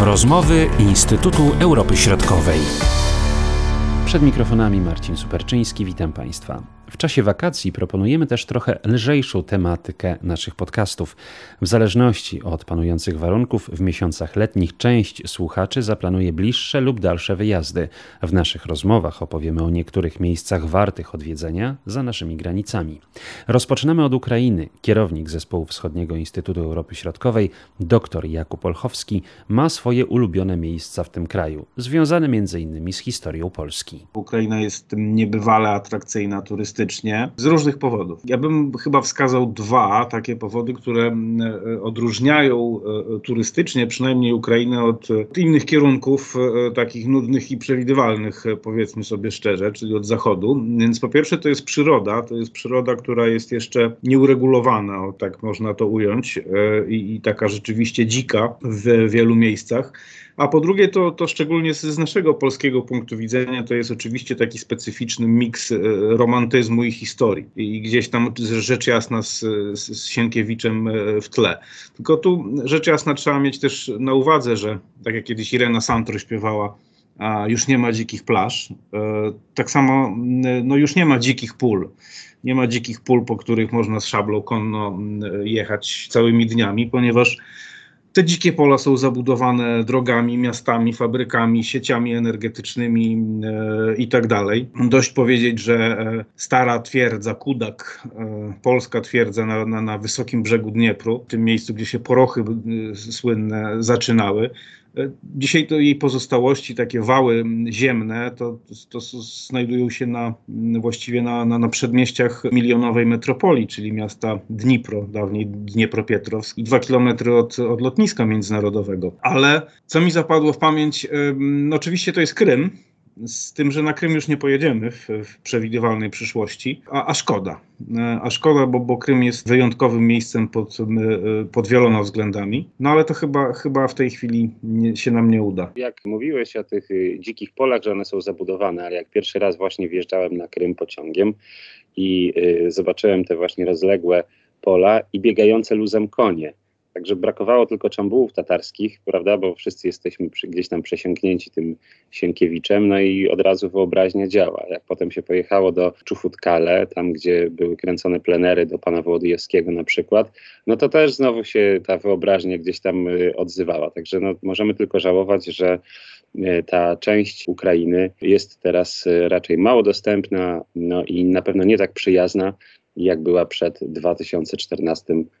Rozmowy Instytutu Europy Środkowej. Przed mikrofonami Marcin Superczyński, witam Państwa. W czasie wakacji proponujemy też trochę lżejszą tematykę naszych podcastów. W zależności od panujących warunków, w miesiącach letnich część słuchaczy zaplanuje bliższe lub dalsze wyjazdy. W naszych rozmowach opowiemy o niektórych miejscach wartych odwiedzenia za naszymi granicami. Rozpoczynamy od Ukrainy. Kierownik Zespołu Wschodniego Instytutu Europy Środkowej, dr Jakub Olchowski, ma swoje ulubione miejsca w tym kraju, związane m.in. z historią Polski. Ukraina jest niebywale atrakcyjna turystycznie z różnych powodów. Ja bym chyba wskazał dwa takie powody, które e, odróżniają e, turystycznie przynajmniej Ukrainę od innych kierunków, e, takich nudnych i przewidywalnych, powiedzmy sobie szczerze, czyli od zachodu. Więc po pierwsze to jest przyroda, to jest przyroda, która jest jeszcze nieuregulowana, o tak można to ująć, i, i taka rzeczywiście dzika w wielu miejscach. A po drugie, to, to szczególnie z, z naszego polskiego punktu widzenia, to jest oczywiście taki specyficzny miks e, romantyzmu i historii. I gdzieś tam rzecz jasna z, z, z Sienkiewiczem e, w tle. Tylko tu rzecz jasna trzeba mieć też na uwadze, że tak jak kiedyś Irena Santro śpiewała, a już nie ma dzikich plaż. E, tak samo no już nie ma dzikich pól. Nie ma dzikich pól, po których można z szablą konno jechać całymi dniami, ponieważ te dzikie pola są zabudowane drogami, miastami, fabrykami, sieciami energetycznymi e, i tak. Dość powiedzieć, że e, stara twierdza Kudak, e, polska twierdza na, na, na wysokim brzegu Dniepru, w tym miejscu, gdzie się porochy e, słynne zaczynały, dzisiaj to jej pozostałości, takie wały ziemne, to, to, znajdują się na, właściwie na, na, na, przedmieściach milionowej metropolii, czyli miasta Dnipro, dawniej Dniepropietrowsk, i dwa kilometry od, od lotniska międzynarodowego. Ale co mi zapadło w pamięć, no oczywiście to jest Krym, z tym, że na Krym już nie pojedziemy w, w przewidywalnej przyszłości, a, a szkoda. E, a szkoda, bo, bo Krym jest wyjątkowym miejscem pod, e, pod wieloma względami, no ale to chyba, chyba w tej chwili nie, się nam nie uda. Jak mówiłeś o tych y, dzikich polach, że one są zabudowane, ale jak pierwszy raz właśnie wjeżdżałem na Krym pociągiem i y, zobaczyłem te właśnie rozległe pola i biegające luzem konie Także brakowało tylko czambułów tatarskich, prawda, bo wszyscy jesteśmy przy, gdzieś tam przesiąknięci tym Sienkiewiczem, no i od razu wyobraźnia działa. Jak potem się pojechało do Czufutkale, tam gdzie były kręcone plenery do pana Wołodyjewskiego na przykład, no to też znowu się ta wyobraźnia gdzieś tam y, odzywała. Także no, możemy tylko żałować, że y, ta część Ukrainy jest teraz y, raczej mało dostępna no i na pewno nie tak przyjazna jak była przed 2014 rokiem.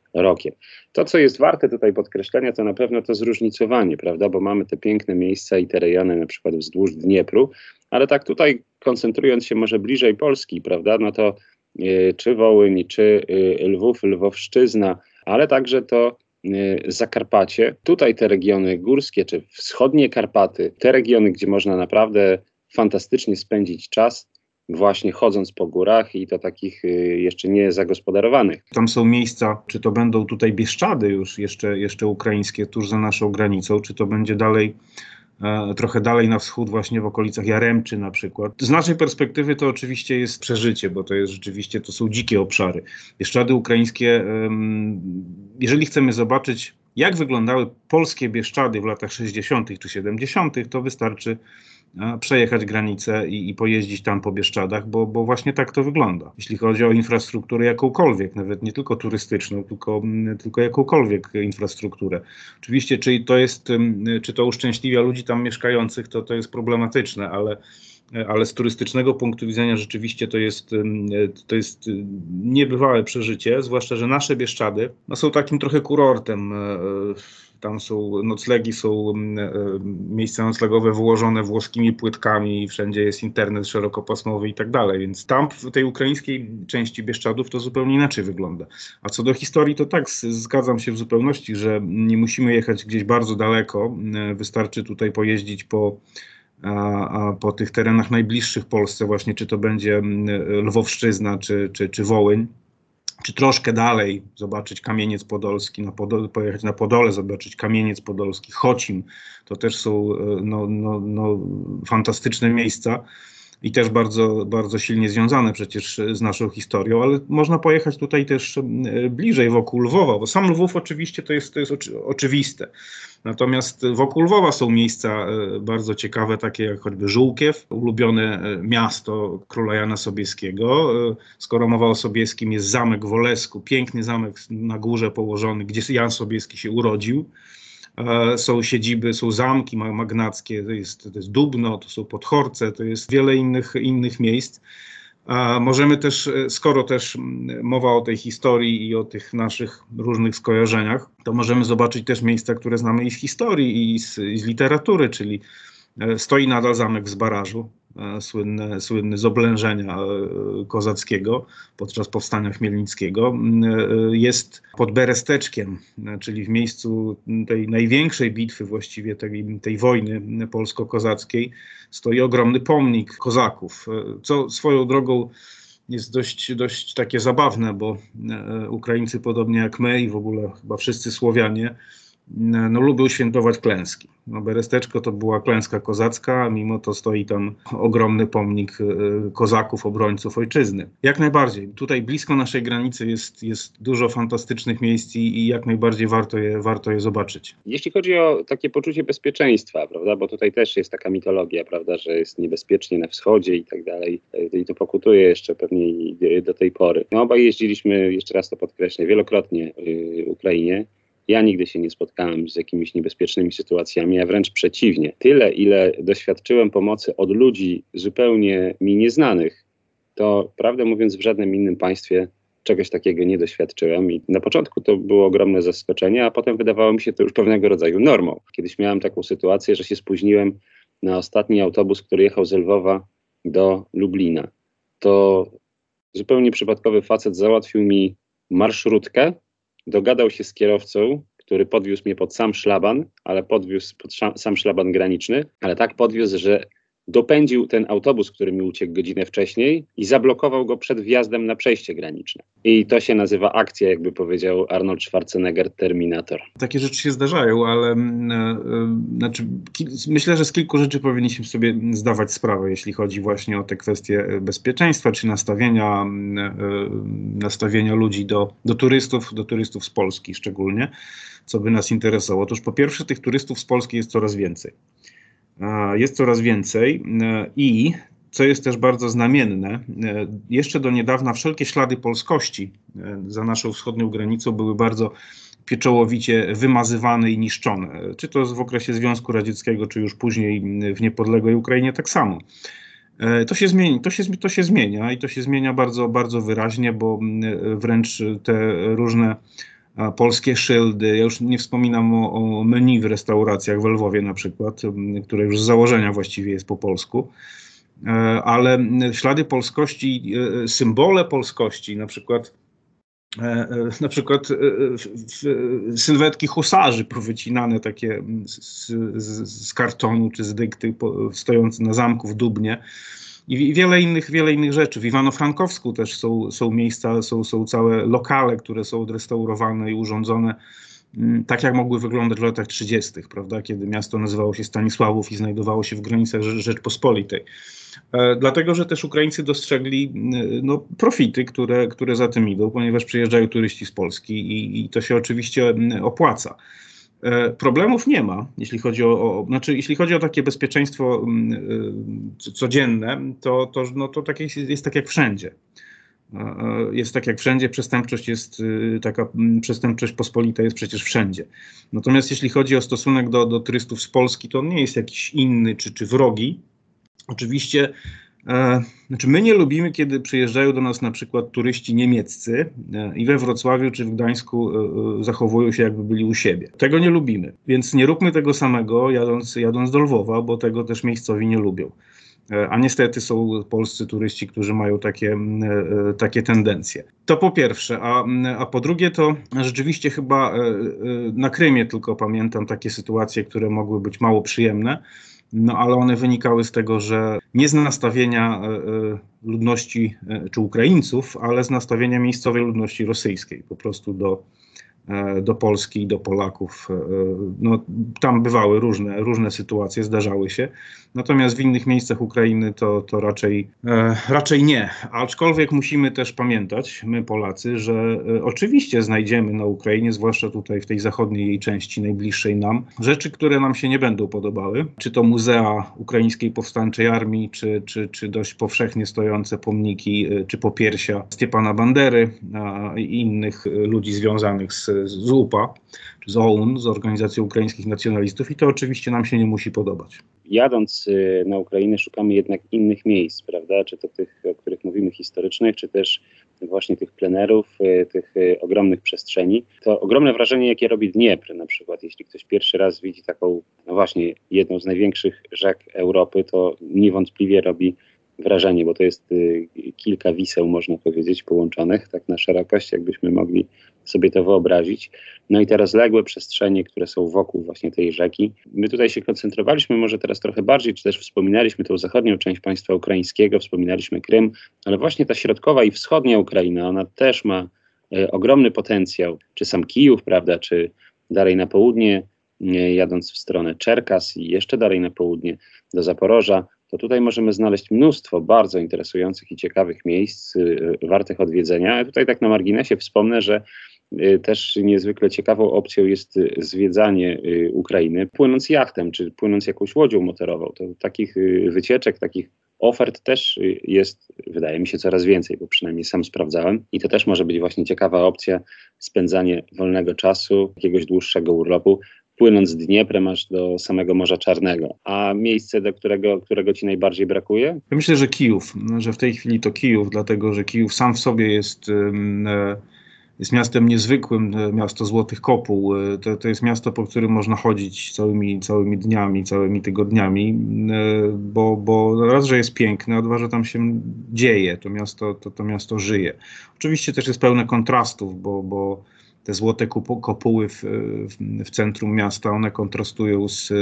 To, co jest warte tutaj podkreślenia, to na pewno to zróżnicowanie, prawda, bo mamy te piękne miejsca i te rejony na przykład wzdłuż Dniepru, ale tak tutaj koncentrując się może bliżej Polski, prawda, no to y, czy Wołyń, czy y, Lwów, Lwowszczyzna, ale także to y, Zakarpacie, tutaj te regiony górskie, czy wschodnie Karpaty, te regiony, gdzie można naprawdę fantastycznie spędzić czas, właśnie chodząc po górach i to takich y, jeszcze nie zagospodarowanych. Tam są miejsca, czy to będą tutaj Bieszczady już jeszcze, jeszcze ukraińskie tuż za naszą granicą, czy to będzie dalej e, trochę dalej na wschód, właśnie w okolicach Jaremczy na przykład. Z naszej perspektywy to oczywiście jest przeżycie, bo to jest rzeczywiście, to są dzikie obszary. Bieszczady ukraińskie, jeżeli chcemy zobaczyć, jak wyglądały polskie Bieszczady w latach 60. czy 70., to wystarczy przejechać granicę i, i, pojeździć tam po Bieszczadach, bo, bo właśnie tak to wygląda. Jeśli chodzi o infrastrukturę jakąkolwiek, nawet nie tylko turystyczną, tylko, tylko jakąkolwiek infrastrukturę. Oczywiście, czy to jest, czy to uszczęśliwia ludzi tam mieszkających, to to jest problematyczne, ale ale z turystycznego punktu widzenia rzeczywiście to jest, to jest niebywałe przeżycie, zwłaszcza, że nasze Bieszczady no, są takim trochę kurortem e, tam są noclegi, są e, miejsca noclegowe wyłożone włoskimi płytkami, wszędzie jest internet szerokopasmowy i tak dalej. Więc tam w tej ukraińskiej części Bieszczadów to zupełnie inaczej wygląda. A co do historii, to tak, zgadzam się w zupełności, że nie musimy jechać gdzieś bardzo daleko. E, wystarczy tutaj pojeździć po a, a, po tych terenach najbliższych Polsce, właśnie czy to będzie mm, Lwowszczyzna, czy, czy, czy Wołyń, czy troszkę dalej zobaczyć Kamieniec Podolski, na Podole, pojechać na Podole, zobaczyć Kamieniec Podolski, Chocim, to też są e, no, no, no, fantastyczne miejsca. I też bardzo, bardzo silnie związane przecież z naszą historią, ale można pojechać tutaj też bliżej wokół Lwowa, bo sam Lwów oczywiście to jest, to jest oczy, oczywiste. Natomiast wokół Lwowa są miejsca bardzo ciekawe, takie jak choćby Żółkiew, ulubione miasto króla Jana Sobieskiego. Skoro mowa o Sobieskim, jest zamek w Olesku, piękny zamek na górze położony, gdzie Jan Sobieski się urodził. E, są siedziby, są zamki magnackie, to jest, to jest Dubno, to są Podchorce, to jest wiele innych, innych miejsc. Możemy też, e, skoro też mowa o tej historii i o tych naszych różnych skojarzeniach, to możemy zobaczyć też miejsca, które znamy i z historii, i z, i z literatury, czyli e, stoi nadal zamek z barażu, E, słynne, słynny z oblężenia e, kozackiego podczas powstania chmielnickiego, e, jest pod Beresteczkiem, czyli w miejscu tej największej bitwy właściwie tej, tej wojny polsko-kozackiej, stoi ogromny pomnik kozaków, co swoją drogą jest dość, dość takie zabawne, bo Ukraińcy podobnie jak my i w ogóle chyba wszyscy Słowianie no, lubił świętować klęski. No, Beresteczko to była klęska kozacka, mimo to stoi tam ogromny pomnik e, kozaków, obrońców ojczyzny. Jak najbardziej. Tutaj blisko naszej granicy jest, jest dużo fantastycznych miejsc i, jak najbardziej warto je, warto je zobaczyć. Jeśli chodzi o takie poczucie bezpieczeństwa, prawda, bo tutaj też jest taka mitologia, prawda, że jest niebezpiecznie na wschodzie i tak dalej, i to pokutuje jeszcze pewnie do tej pory. No, obaj jeździliśmy, jeszcze raz to podkreślę, wielokrotnie w Ukrainie. Ja nigdy się nie spotkałem z jakimiś niebezpiecznymi sytuacjami, a wręcz przeciwnie. Tyle, ile doświadczyłem pomocy od ludzi zupełnie mi nieznanych, to prawdę mówiąc, w żadnym innym państwie czegoś takiego nie doświadczyłem. I na początku to było ogromne zaskoczenie, a potem wydawało mi się to już pewnego rodzaju normą. Kiedyś miałem taką sytuację, że się spóźniłem na ostatni autobus, który jechał z Lwowa do Lublina. To zupełnie przypadkowy facet załatwił mi marszrutkę dogadał się z kierowcą, który podwiózł mnie pod sam szlaban, ale podwiózł pod sam szlaban graniczny, ale tak podwiózł, że dopędził ten autobus, który mi uciekł godzinę wcześniej i zablokował go przed wjazdem na przejście graniczne. I to się nazywa akcja, jakby powiedział Arnold Schwarzenegger, Terminator. Takie rzeczy się zdarzają, ale e, e, znaczy, myślę, że z kilku rzeczy powinniśmy sobie zdawać sprawę, jeśli chodzi właśnie o te kwestie bezpieczeństwa, czy nastawienia, e, nastawienia ludzi do, do turystów, do turystów z Polski szczególnie, co by nas interesowało. Otóż po pierwsze tych turystów z Polski jest coraz więcej jest coraz więcej e, i co jest też bardzo znamienne, e, jeszcze do niedawna wszelkie ślady polskości e, za naszą wschodnią granicą były bardzo pieczołowicie wymazywane i niszczone. Czy to w okresie Związku Radzieckiego, czy już później w niepodległej Ukrainie, tak samo. To się, zmieni, to, się, to się zmienia i to się zmienia bardzo, bardzo wyraźnie, bo wręcz te różne polskie szyldy. Ja już nie wspominam o, o menu w restauracjach w Lwowie na przykład, które już z założenia właściwie jest po polsku. E, ale ślady polskości, e, symbole polskości, na przykład e, na przykład sylwetki husarzy powycinane takie z, z, z kartonu czy z dykty stojące na zamku w Dubnie, i wiele innych, wiele innych rzeczy. W Iwano-Frankowsku też są, są miejsca, są, są całe lokale, które są odrestaurowane i urządzone mm, tak, jak mogły wyglądać w latach 30., prawda, kiedy miasto nazywało się Stanisławów i znajdowało się w granicach Rzeczpospolitej. E, dlatego, że też Ukraińcy dostrzegli mm, no, profity, które, które za tym idą, ponieważ przyjeżdżają turyści z Polski i, i to się oczywiście mm, opłaca. E, problemów nie ma, jeśli chodzi o, o, znaczy, jeśli chodzi o takie bezpieczeństwo e, codzienne, to, to, no, to tak jest, jest tak jak wszędzie. E, jest tak jak wszędzie, przestępczość jest taka, mm, przestępczość pospolita jest przecież wszędzie. Natomiast jeśli chodzi o stosunek do, do turystów z Polski, to on nie jest jakiś inny czy, czy wrogi. Oczywiście znaczy my nie lubimy, kiedy przyjeżdżają do nas na przykład turyści niemieccy e, i we Wrocławiu czy w Gdańsku e, zachowują się jakby byli u siebie. Tego nie lubimy, więc nie róbmy tego samego jadąc, jadąc do Lwowa, bo tego też miejscowi nie lubią. A niestety są polscy turyści, którzy mają takie, takie tendencje. To po pierwsze, a, a po drugie to rzeczywiście chyba na Krymie tylko pamiętam takie sytuacje, które mogły być mało przyjemne no ale one wynikały z tego, że nie z nastawienia e, e, ludności e, czy Ukraińców, ale z nastawienia miejscowej ludności rosyjskiej, po prostu do, do Polski i do Polaków. E, no, tam bywały różne, różne sytuacje, zdarzały się. Natomiast w innych miejscach Ukrainy to, to raczej, e, raczej nie. Aczkolwiek musimy też pamiętać, my Polacy, że oczywiście znajdziemy na Ukrainie, zwłaszcza tutaj w tej zachodniej jej części, najbliższej nam, rzeczy, które nam się nie będą podobały. Czy to muzea Ukraińskiej Powstańczej Armii, czy, czy, czy dość powszechnie stojące pomniki, czy popiersia Stepana Bandery i innych ludzi związanych z z UPA, czy z OUN, z Organizacją Ukraińskich Nacjonalistów i to oczywiście nam się nie musi podobać. Jadąc y, na Ukrainę szukamy jednak innych miejsc, prawda, czy to tych, o których mówimy historycznych, czy też właśnie tych plenerów, y, tych y, ogromnych przestrzeni. To ogromne wrażenie, jakie robi Dniepr na przykład, jeśli ktoś pierwszy raz widzi taką, no właśnie, jedną z największych rzek Europy, to niewątpliwie robi wrażenie, bo to jest y, kilka wiseł, można powiedzieć, połączonych tak na szerokość, jakbyśmy mogli sobie to wyobrazić. No i te rozległe przestrzenie, które są wokół właśnie tej rzeki. My tutaj się koncentrowaliśmy może teraz trochę bardziej, czy też wspominaliśmy tą zachodnią część państwa ukraińskiego, wspominaliśmy Krym, ale właśnie ta środkowa i wschodnia Ukraina, ona też ma y, ogromny potencjał, czy sam Kijów, prawda, czy dalej na południe, y, jadąc w stronę Czerkas i jeszcze dalej na południe do Zaporoża, to tutaj możemy znaleźć mnóstwo bardzo interesujących i ciekawych miejsc, y, wartych odwiedzenia. Tutaj tak na marginesie wspomnę, że y, też niezwykle ciekawą opcją jest y, zwiedzanie Ukrainy, płynąc jachtem, czy płynąc jakąś łodzią motorową. To takich wycieczek, takich ofert też jest, wydaje mi się, coraz więcej, bo przynajmniej sam sprawdzałem. I to też może być właśnie ciekawa opcja spędzanie wolnego czasu, jakiegoś dłuższego urlopu płynąc Dnieprem aż do samego Morza Czarnego. A miejsce, do którego, którego ci najbardziej brakuje? Ja myślę, że Kijów, że w tej chwili to Kijów, dlatego że Kijów sam w sobie jest. E, jest miastem niezwykłym, e, miasto Złotych Kopuł. E, to, to jest miasto, po którym można chodzić całymi, całymi dniami, całymi tygodniami, bo, bo raz, że jest piękne, a dwa, że tam się dzieje, to miasto, to, to miasto żyje. Oczywiście też jest pełne kontrastów, bo, bo te złote kopuły w, w, centrum miasta, one kontrastują z,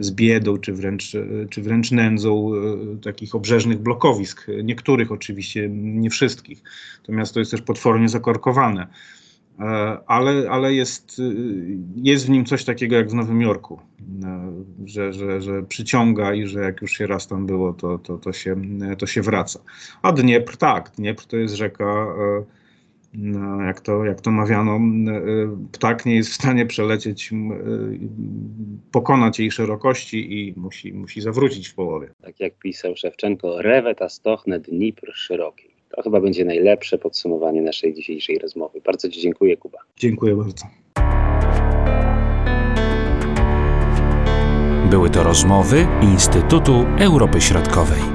z biedą, czy wręcz, czy wręcz nędzą e, takich obrzeżnych blokowisk. Niektórych oczywiście, nie wszystkich. To miasto jest też potwornie zakorkowane. E, ale, ale jest, jest w nim coś takiego jak w Nowym Jorku, e, że, że, że przyciąga i że jak już się raz tam było, to, to, to, się, to się wraca. A Dniepr, tak, Dniepr to jest rzeka jak, to, jak to mawiano, y, ptak nie jest w stanie przelecieć, y, pokonać jej szerokości i musi, musi zawrócić w połowie. Tak jak pisał Szewczenko, reweta stochne Dnipr szeroki. To chyba będzie najlepsze podsumowanie naszej dzisiejszej rozmowy. Bardzo Ci dziękuję, Kuba. Dziękuję bardzo. Były to rozmowy Instytutu Europy Środkowej.